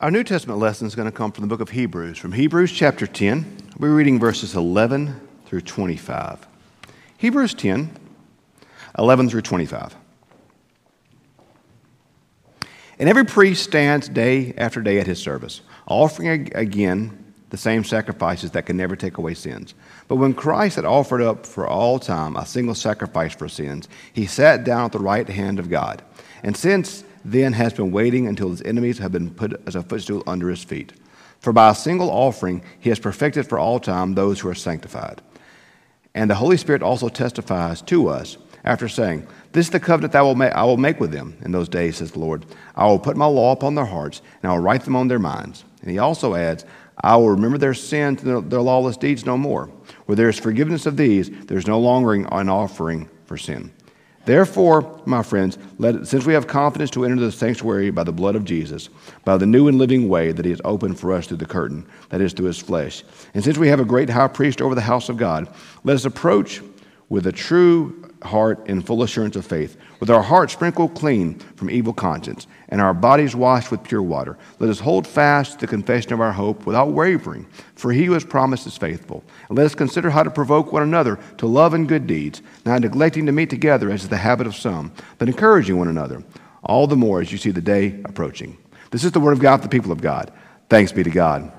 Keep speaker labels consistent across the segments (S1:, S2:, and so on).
S1: Our New Testament lesson is going to come from the book of Hebrews. From Hebrews chapter 10, we're reading verses 11 through 25. Hebrews 10, 11 through 25. And every priest stands day after day at his service, offering again the same sacrifices that can never take away sins. But when Christ had offered up for all time a single sacrifice for sins, he sat down at the right hand of God. And since then has been waiting until his enemies have been put as a footstool under his feet. For by a single offering he has perfected for all time those who are sanctified. And the Holy Spirit also testifies to us after saying, This is the covenant that I will, make, I will make with them in those days, says the Lord. I will put my law upon their hearts, and I will write them on their minds. And he also adds, I will remember their sins and their, their lawless deeds no more. Where there is forgiveness of these, there is no longer an offering for sin. Therefore, my friends, let, since we have confidence to enter the sanctuary by the blood of Jesus, by the new and living way that he has opened for us through the curtain, that is, through his flesh, and since we have a great high priest over the house of God, let us approach with a true heart and full assurance of faith, with our hearts sprinkled clean from evil conscience, and our bodies washed with pure water. Let us hold fast the confession of our hope without wavering, for he who has promised is faithful. And let us consider how to provoke one another to love and good deeds, not neglecting to meet together as is the habit of some, but encouraging one another, all the more as you see the day approaching. This is the word of God for the people of God. Thanks be to God.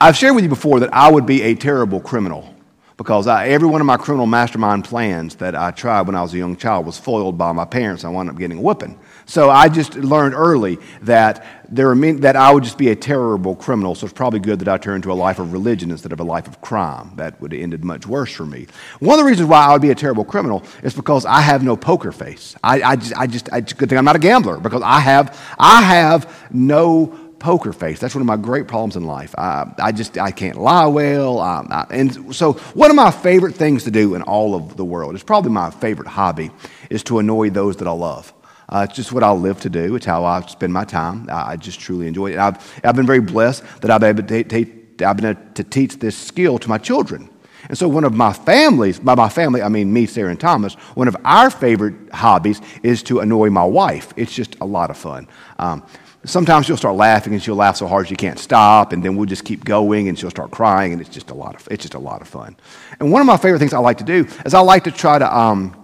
S1: I've shared with you before that I would be a terrible criminal because I, every one of my criminal mastermind plans that I tried when I was a young child was foiled by my parents. I wound up getting a whipping. So I just learned early that there many, that I would just be a terrible criminal. So it's probably good that I turned to a life of religion instead of a life of crime. That would have ended much worse for me. One of the reasons why I would be a terrible criminal is because I have no poker face. I, I just, I just, I, good thing I'm not a gambler because I have, I have no poker face. That's one of my great problems in life. I, I just I can't lie well. I, and so one of my favorite things to do in all of the world, it's probably my favorite hobby, is to annoy those that I love. Uh, it's just what I live to do. It's how I spend my time. I, I just truly enjoy it. I've, I've been very blessed that I've been able to, I've been able to teach this skill to my children. And so, one of my families, by my family, I mean me, Sarah, and Thomas, one of our favorite hobbies is to annoy my wife. It's just a lot of fun. Um, sometimes she'll start laughing and she'll laugh so hard she can't stop and then we'll just keep going and she'll start crying and it's just a lot of it's just a lot of fun. And one of my favorite things i like to do is i like to try to um,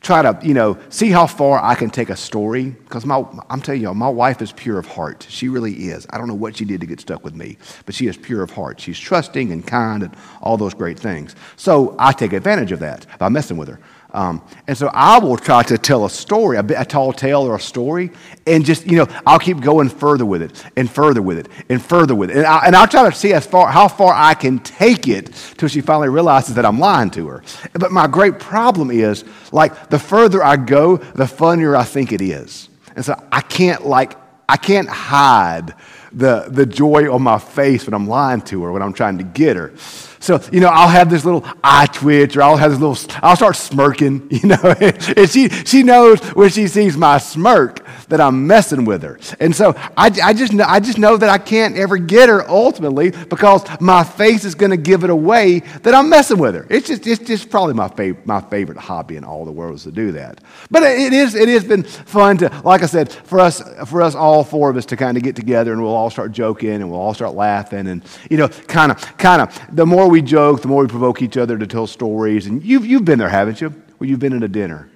S1: try to you know see how far i can take a story because my i'm telling you my wife is pure of heart. She really is. I don't know what she did to get stuck with me but she is pure of heart. She's trusting and kind and all those great things. So i take advantage of that by messing with her um, and so I will try to tell a story, a, a, tall tale or a story, and just, you know, I'll keep going further with it and further with it and further with it. And, I, and I'll try to see as far, how far I can take it till she finally realizes that I'm lying to her. But my great problem is, like, the further I go, the funnier I think it is. And so I can't, like, I can't hide the, the joy on my face when I'm lying to her, when I'm trying to get her. So, you know, I'll have this little eye twitch or I'll have this little, I'll start smirking, you know, and she, she knows when she sees my smirk that I'm messing with her. And so I, I, just, know, I just know that I can't ever get her ultimately because my face is going to give it away that I'm messing with her. It's just, it's just probably my, fav- my favorite hobby in all the world is to do that. But it, is, it has been fun to, like I said, for us, for us all four of us to kind of get together and we'll all start joking and we'll all start laughing and, you know, kind of, kind of, the more we joke, the more we provoke each other to tell stories. And you've, you've been there, haven't you? Well, you've been at a dinner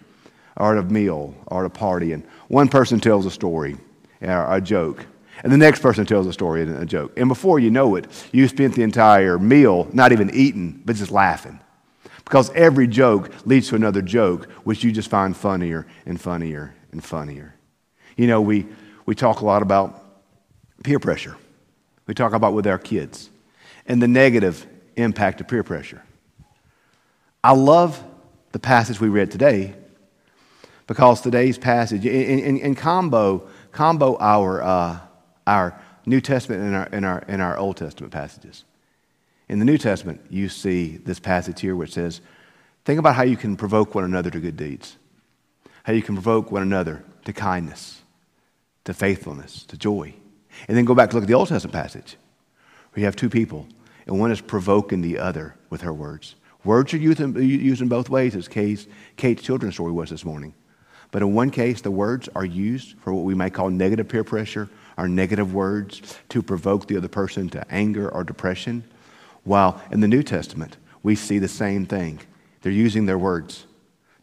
S1: or at a meal or at a party, and one person tells a story or a joke, and the next person tells a story and a joke. And before you know it, you spent the entire meal not even eating, but just laughing. Because every joke leads to another joke, which you just find funnier and funnier and funnier. You know, we, we talk a lot about peer pressure. We talk about with our kids and the negative impact of peer pressure. I love the passage we read today because today's passage, in, in, in combo, combo our, uh, our New Testament and our, and, our, and our Old Testament passages. In the New Testament, you see this passage here which says, Think about how you can provoke one another to good deeds, how you can provoke one another to kindness, to faithfulness, to joy. And then go back to look at the Old Testament passage where you have two people and one is provoking the other with her words. Words are used in, used in both ways, as Kate's, Kate's children's story was this morning. But in one case, the words are used for what we might call negative peer pressure, or negative words to provoke the other person to anger or depression. While in the New Testament, we see the same thing. They're using their words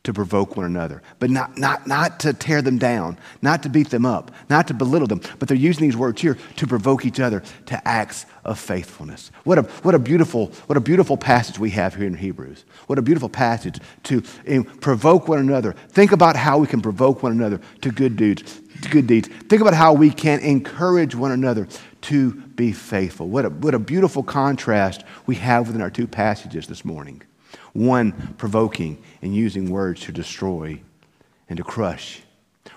S1: to provoke one another, but not, not, not to tear them down, not to beat them up, not to belittle them, but they're using these words here to provoke each other to acts of faithfulness. What a, what a, beautiful, what a beautiful passage we have here in Hebrews. What a beautiful passage to um, provoke one another. Think about how we can provoke one another to good deeds. Good deeds. Think about how we can encourage one another to be faithful. What a, what a beautiful contrast we have within our two passages this morning one provoking and using words to destroy and to crush,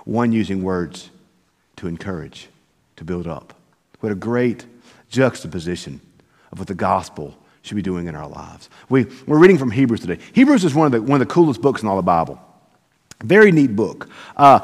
S1: one using words to encourage, to build up. What a great juxtaposition of what the gospel should be doing in our lives. We, we're reading from Hebrews today. Hebrews is one of the, one of the coolest books in all the Bible. Very neat book. Uh,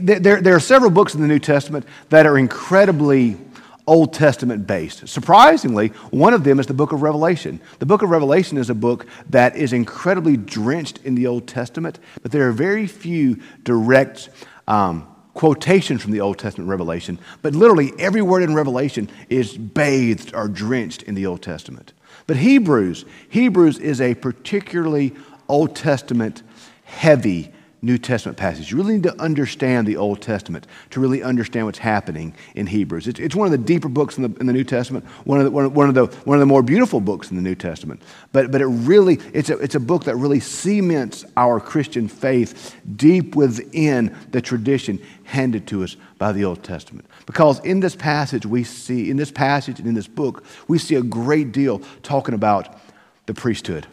S1: there, there are several books in the New Testament that are incredibly Old Testament based. Surprisingly, one of them is the book of Revelation. The book of Revelation is a book that is incredibly drenched in the Old Testament, but there are very few direct um, quotations from the Old Testament Revelation. But literally, every word in Revelation is bathed or drenched in the Old Testament. But Hebrews, Hebrews is a particularly Old Testament heavy New Testament passage. You really need to understand the Old Testament to really understand what's happening in Hebrews. It's, it's one of the deeper books in the, in the New Testament, one of the, one, of the, one of the more beautiful books in the New Testament. But, but it really, it's a, it's a book that really cements our Christian faith deep within the tradition handed to us by the Old Testament. Because in this passage, we see, in this passage and in this book, we see a great deal talking about the priesthood.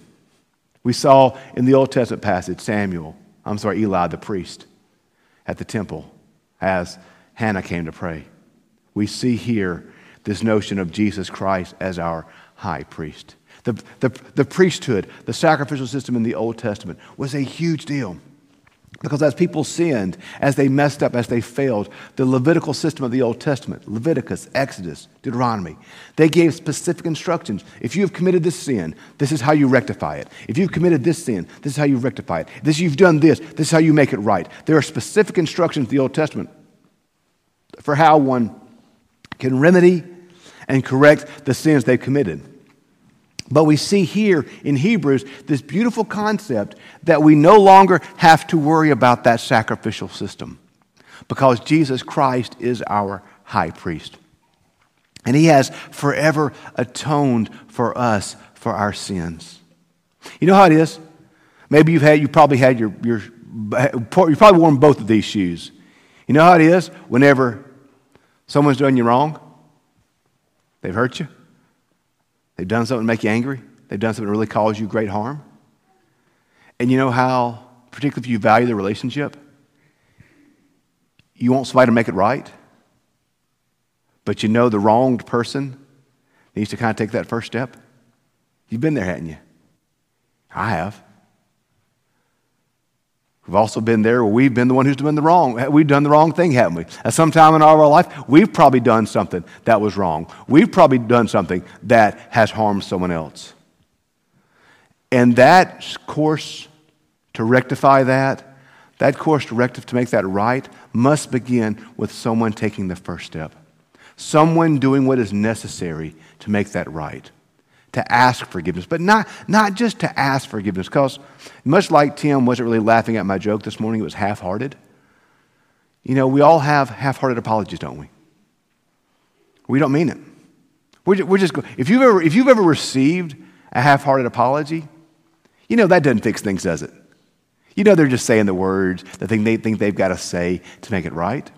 S1: We saw in the Old Testament passage Samuel I'm sorry, Eli the priest at the temple as Hannah came to pray. We see here this notion of Jesus Christ as our high priest. The, the, the priesthood, the sacrificial system in the Old Testament was a huge deal. Because as people sinned, as they messed up, as they failed, the Levitical system of the Old Testament, Leviticus, Exodus, Deuteronomy, they gave specific instructions. If you have committed this sin, this is how you rectify it. If you've committed this sin, this is how you rectify it. This you've done this, this is how you make it right. There are specific instructions in the Old Testament for how one can remedy and correct the sins they've committed. But we see here in Hebrews this beautiful concept that we no longer have to worry about that sacrificial system because Jesus Christ is our high priest. And he has forever atoned for us for our sins. You know how it is? Maybe you've had, you probably had your, your, you probably worn both of these shoes. You know how it is whenever someone's done you wrong? They've hurt you. They've done something to make you angry. They've done something to really cause you great harm. And you know how, particularly if you value the relationship, you want somebody to make it right, but you know the wronged person needs to kind of take that first step? You've been there, hadn't you? I have. We've also been there where we've been the one who's done the wrong. We've done the wrong thing, haven't we? At some time in our life, we've probably done something that was wrong. We've probably done something that has harmed someone else. And that course to rectify that, that course to, rectify, to make that right, must begin with someone taking the first step. Someone doing what is necessary to make that right to ask forgiveness, but not, not just to ask forgiveness, because much like Tim wasn't really laughing at my joke this morning, it was half hearted. You know, we all have half hearted apologies, don't we? We don't mean it. We're just, we're just if, you've ever, if you've ever received a half hearted apology, you know that doesn't fix things, does it? You know they're just saying the words, the thing they think they've got to say to make it right.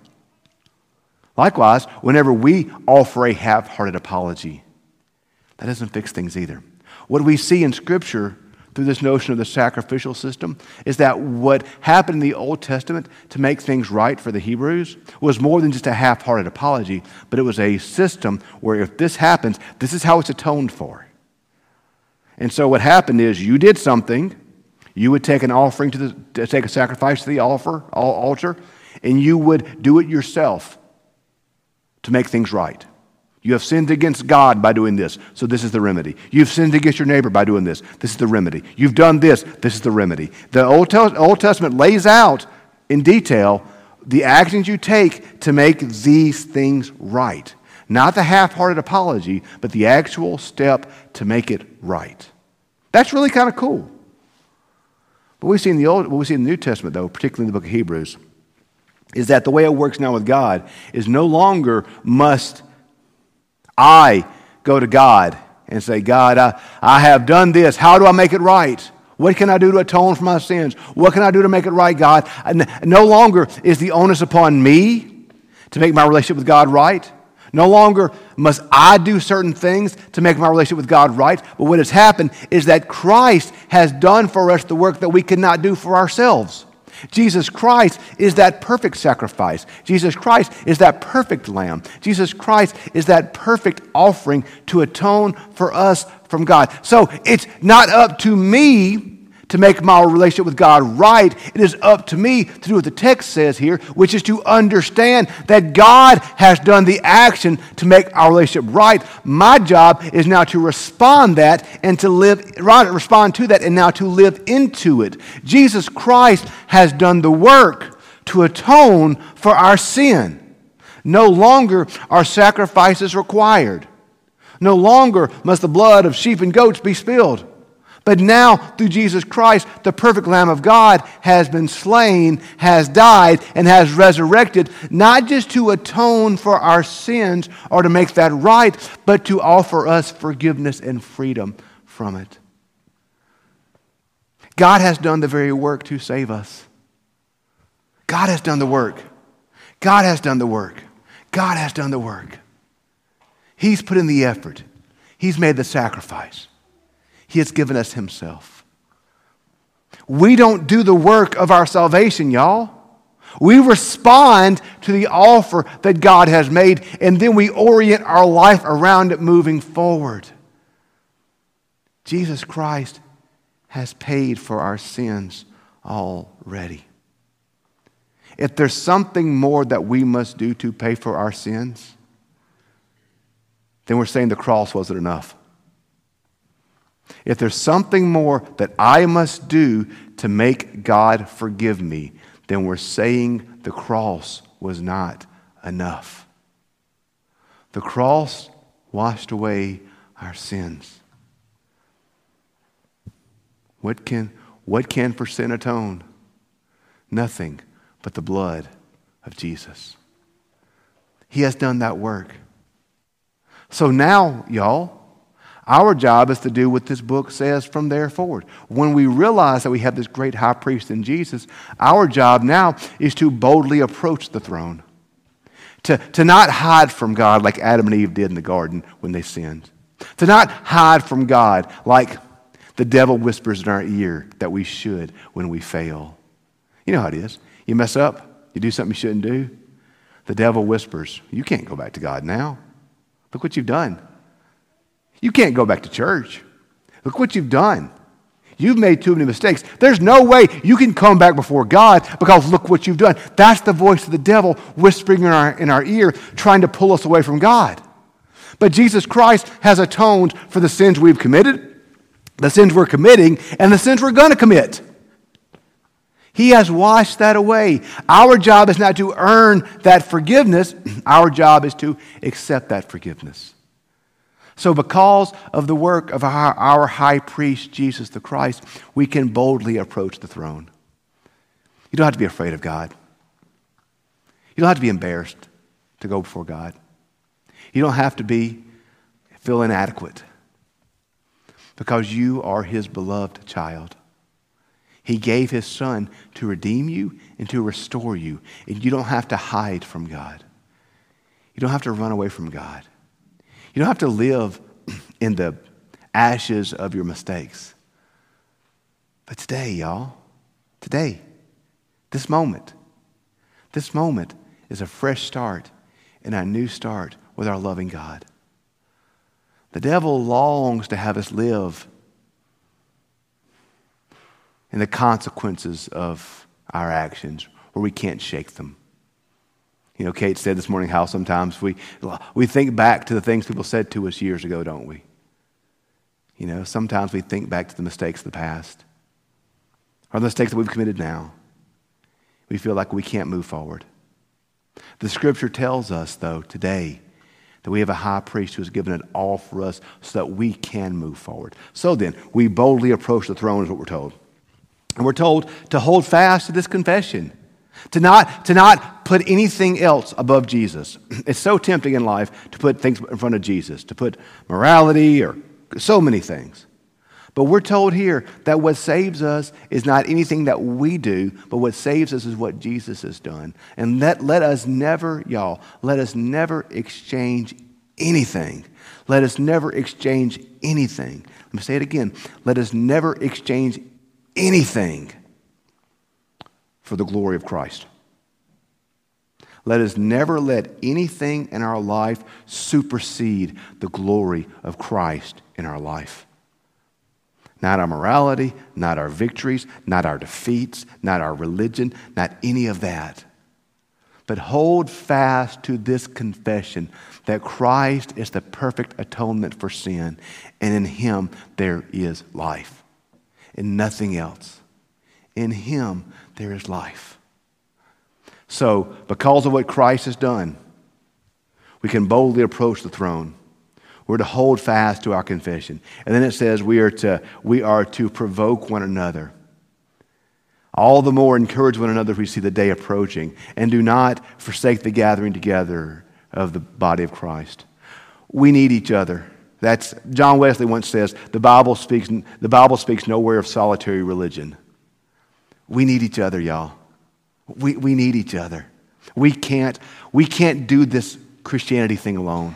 S1: Likewise, whenever we offer a half hearted apology, that doesn't fix things either. What we see in Scripture through this notion of the sacrificial system is that what happened in the Old Testament to make things right for the Hebrews was more than just a half hearted apology, but it was a system where if this happens, this is how it's atoned for. And so what happened is you did something, you would take an offering to, the, to take a sacrifice to the altar, altar, and you would do it yourself to make things right. You have sinned against God by doing this, so this is the remedy. You've sinned against your neighbor by doing this, this is the remedy. You've done this, this is the remedy. The Old, Old Testament lays out in detail the actions you take to make these things right. Not the half hearted apology, but the actual step to make it right. That's really kind of cool. What we see in the Old, what we see in the New Testament, though, particularly in the book of Hebrews, is that the way it works now with God is no longer must I go to God and say, God, I, I have done this. How do I make it right? What can I do to atone for my sins? What can I do to make it right, God? No longer is the onus upon me to make my relationship with God right. No longer must I do certain things to make my relationship with God right. But what has happened is that Christ has done for us the work that we could not do for ourselves. Jesus Christ is that perfect sacrifice. Jesus Christ is that perfect lamb. Jesus Christ is that perfect offering to atone for us from God. So it's not up to me to make my relationship with God right. It is up to me to do what the text says here, which is to understand that God has done the action to make our relationship right. My job is now to respond that and to live right, respond to that and now to live into it. Jesus Christ has done the work to atone for our sin. No longer are sacrifices required. No longer must the blood of sheep and goats be spilled. But now, through Jesus Christ, the perfect Lamb of God has been slain, has died, and has resurrected, not just to atone for our sins or to make that right, but to offer us forgiveness and freedom from it. God has done the very work to save us. God has done the work. God has done the work. God has done the work. He's put in the effort, He's made the sacrifice. He has given us Himself. We don't do the work of our salvation, y'all. We respond to the offer that God has made, and then we orient our life around it moving forward. Jesus Christ has paid for our sins already. If there's something more that we must do to pay for our sins, then we're saying the cross wasn't enough. If there's something more that I must do to make God forgive me, then we're saying the cross was not enough. The cross washed away our sins. What can, what can for sin atone? Nothing but the blood of Jesus. He has done that work. So now, y'all, our job is to do what this book says from there forward. When we realize that we have this great high priest in Jesus, our job now is to boldly approach the throne. To, to not hide from God like Adam and Eve did in the garden when they sinned. To not hide from God like the devil whispers in our ear that we should when we fail. You know how it is. You mess up, you do something you shouldn't do. The devil whispers, You can't go back to God now. Look what you've done. You can't go back to church. Look what you've done. You've made too many mistakes. There's no way you can come back before God because look what you've done. That's the voice of the devil whispering in our, in our ear, trying to pull us away from God. But Jesus Christ has atoned for the sins we've committed, the sins we're committing, and the sins we're going to commit. He has washed that away. Our job is not to earn that forgiveness, our job is to accept that forgiveness. So, because of the work of our, our, high priest, Jesus the Christ, we can boldly approach the throne. You don't have to be afraid of God. You don't have to be embarrassed to go before God. You don't have to be feel inadequate because you are his beloved child. He gave his son to redeem you and to restore you. And you don't have to hide from God. You don't have to run away from God. You don't have to live in the ashes of your mistakes. But today, y'all, today, this moment, this moment is a fresh start and a new start with our loving God. The devil longs to have us live in the consequences of our actions where we can't shake them. You know, Kate said this morning how sometimes we, we think back to the things people said to us years ago, don't we? You know, sometimes we think back to the mistakes of the past or the mistakes that we've committed now. We feel like we can't move forward. The scripture tells us, though, today, that we have a high priest who has given it all for us so that we can move forward. So then, we boldly approach the throne, is what we're told. And we're told to hold fast to this confession, to not, to not put anything else above Jesus. It's so tempting in life to put things in front of Jesus, to put morality or so many things. But we're told here that what saves us is not anything that we do, but what saves us is what Jesus has done. And let, let us never, y'all, let us never exchange anything. Let us never exchange anything. Let me say it again. Let us never exchange anything for the glory of Christ. Let us never let anything in our life supersede the glory of Christ in our life. Not our morality, not our victories, not our defeats, not our religion, not any of that. But hold fast to this confession that Christ is the perfect atonement for sin, and in Him there is life, and nothing else. In Him there is life. So, because of what Christ has done, we can boldly approach the throne. We're to hold fast to our confession. And then it says we are to, we are to provoke one another. All the more encourage one another if we see the day approaching. And do not forsake the gathering together of the body of Christ. We need each other. That's John Wesley once says, the Bible speaks, the Bible speaks nowhere of solitary religion. We need each other, y'all. We, we need each other. We can't, we can't do this Christianity thing alone.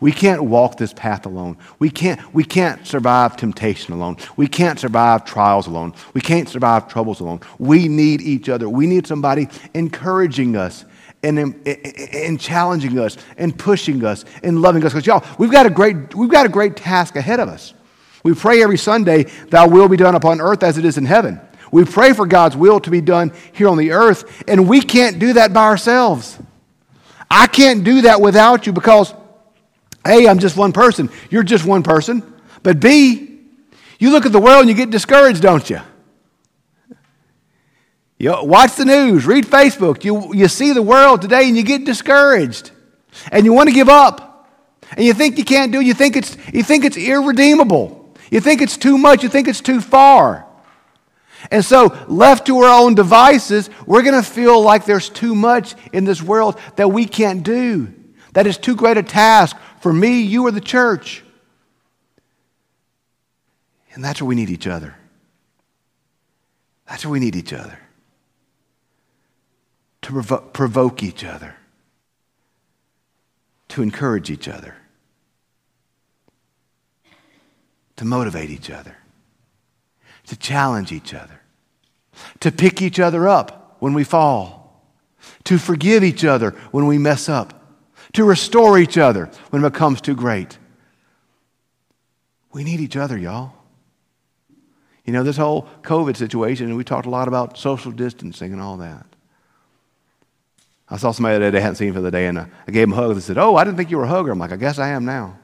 S1: We can't walk this path alone. We can't, we can't survive temptation alone. We can't survive trials alone. We can't survive troubles alone. We need each other. We need somebody encouraging us and, and challenging us and pushing us and loving us. Because, y'all, we've got, a great, we've got a great task ahead of us. We pray every Sunday, Thy will be done upon earth as it is in heaven. We pray for God's will to be done here on the earth, and we can't do that by ourselves. I can't do that without you because, A, I'm just one person. You're just one person. But B, you look at the world and you get discouraged, don't you? You watch the news, read Facebook. You, you see the world today and you get discouraged. And you want to give up. And you think you can't do it. You think it's, you think it's irredeemable. You think it's too much. You think it's too far. And so, left to our own devices, we're going to feel like there's too much in this world that we can't do. That is too great a task for me, you, or the church. And that's where we need each other. That's where we need each other. To provo- provoke each other, to encourage each other, to motivate each other to challenge each other, to pick each other up when we fall, to forgive each other when we mess up, to restore each other when it becomes too great. We need each other, y'all. You know, this whole COVID situation, and we talked a lot about social distancing and all that. I saw somebody that I hadn't seen for the day, and I gave him a hug. They said, Oh, I didn't think you were a hugger. I'm like, I guess I am now.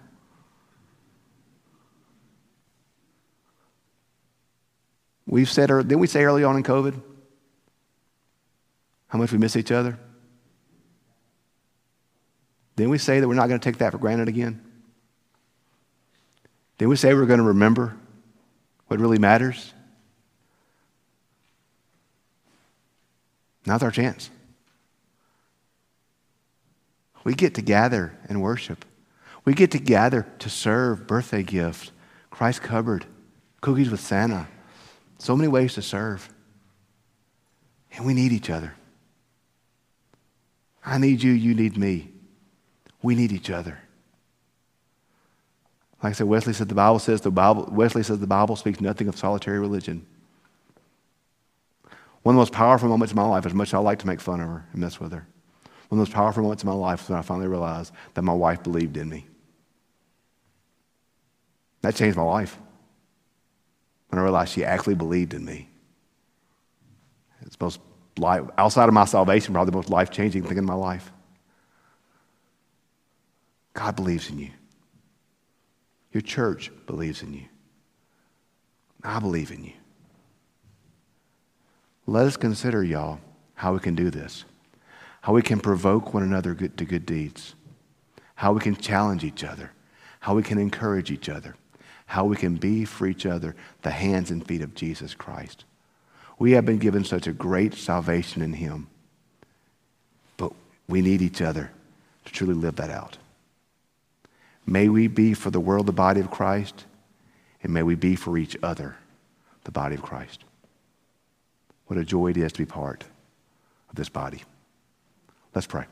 S1: We've said, didn't we say early on in COVID how much we miss each other? Didn't we say that we're not going to take that for granted again? Didn't we say we're going to remember what really matters? Now's our chance. We get to gather and worship. We get to gather to serve birthday gifts, Christ cupboard, cookies with Santa. So many ways to serve. And we need each other. I need you, you need me. We need each other. Like I said, Wesley said the Bible says the Bible Wesley says the Bible speaks nothing of solitary religion. One of the most powerful moments of my life, as much as I like to make fun of her and mess with her, one of the most powerful moments of my life was when I finally realized that my wife believed in me. That changed my life when I realized she actually believed in me. It's most life, outside of my salvation, probably the most life changing thing in my life. God believes in you. Your church believes in you. I believe in you. Let us consider, y'all, how we can do this. how we can provoke one another to good deeds, how we can challenge each other, how we can encourage each other, how we can be for each other the hands and feet of Jesus Christ. We have been given such a great salvation in Him, but we need each other to truly live that out. May we be for the world the body of Christ, and may we be for each other the body of Christ. What a joy it is to be part of this body. Let's pray.